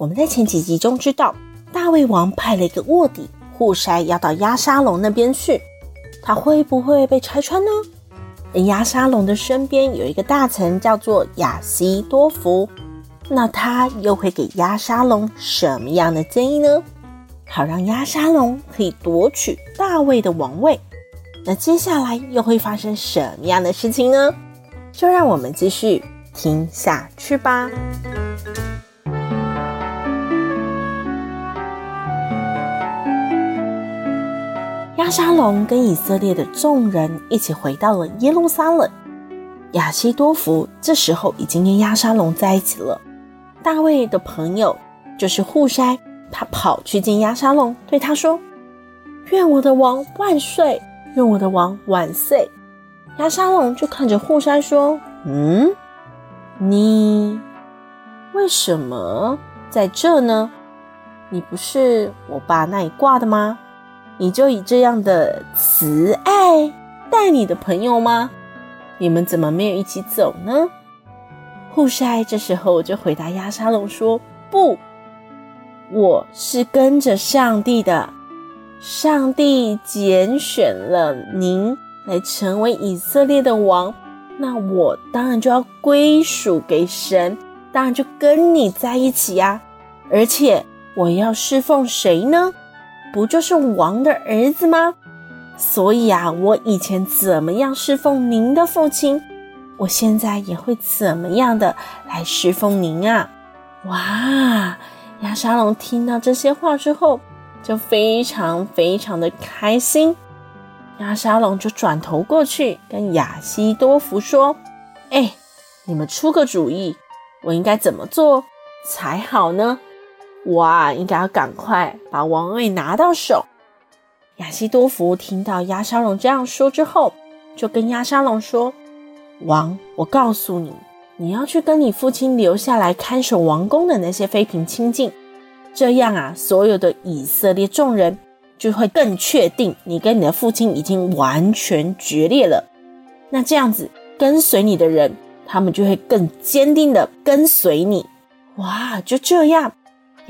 我们在前几集中知道，大卫王派了一个卧底护筛要到押沙龙那边去，他会不会被拆穿呢？而押沙龙的身边有一个大臣叫做亚西多福，那他又会给押沙龙什么样的建议呢？好让押沙龙可以夺取大卫的王位。那接下来又会发生什么样的事情呢？就让我们继续听下去吧。亚沙龙跟以色列的众人一起回到了耶路撒冷。亚西多弗这时候已经跟亚沙龙在一起了。大卫的朋友就是户筛，他跑去见亚沙龙，对他说：“愿我的王万岁！愿我的王万岁！”亚沙龙就看着户筛说：“嗯，你为什么在这呢？你不是我爸那里挂的吗？”你就以这样的慈爱待你的朋友吗？你们怎么没有一起走呢？户筛这时候就回答押沙龙说：“不，我是跟着上帝的，上帝拣选了您来成为以色列的王，那我当然就要归属给神，当然就跟你在一起呀。而且我要侍奉谁呢？”不就是王的儿子吗？所以啊，我以前怎么样侍奉您的父亲，我现在也会怎么样的来侍奉您啊！哇，亚沙龙听到这些话之后，就非常非常的开心。亚沙龙就转头过去跟亚希多弗说：“哎，你们出个主意，我应该怎么做才好呢？”我啊，应该要赶快把王位拿到手。亚西多福听到亚沙龙这样说之后，就跟亚沙龙说：“王，我告诉你，你要去跟你父亲留下来看守王宫的那些妃嫔亲近，这样啊，所有的以色列众人就会更确定你跟你的父亲已经完全决裂了。那这样子，跟随你的人，他们就会更坚定的跟随你。哇，就这样。”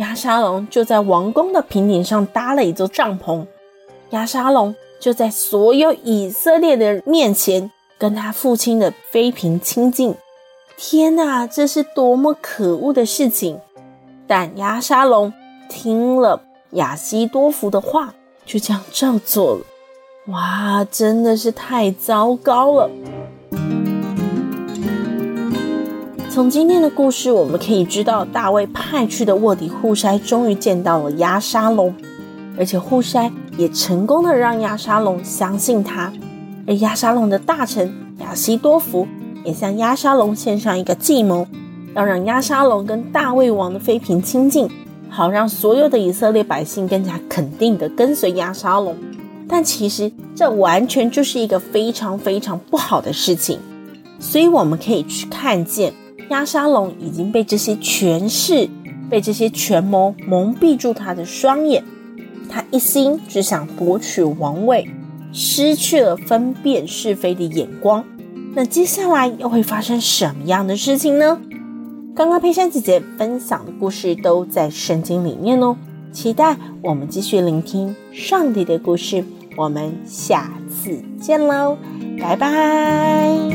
押沙龙就在王宫的平顶上搭了一座帐篷，押沙龙就在所有以色列的面前跟他父亲的妃嫔亲近。天哪，这是多么可恶的事情！但押沙龙听了亚西多弗的话，就这样照做了。哇，真的是太糟糕了！从今天的故事，我们可以知道，大卫派去的卧底户筛终于见到了亚沙龙，而且户筛也成功的让亚沙龙相信他。而亚沙龙的大臣亚希多弗也向亚沙龙献上一个计谋，要让亚沙龙跟大卫王的妃嫔亲近，好让所有的以色列百姓更加肯定的跟随亚沙龙。但其实这完全就是一个非常非常不好的事情，所以我们可以去看见。押沙龙已经被这些权势、被这些权谋蒙蔽住他的双眼，他一心只想夺取王位，失去了分辨是非的眼光。那接下来又会发生什么样的事情呢？刚刚佩珊姐姐分享的故事都在圣经里面哦，期待我们继续聆听上帝的故事。我们下次见喽，拜拜。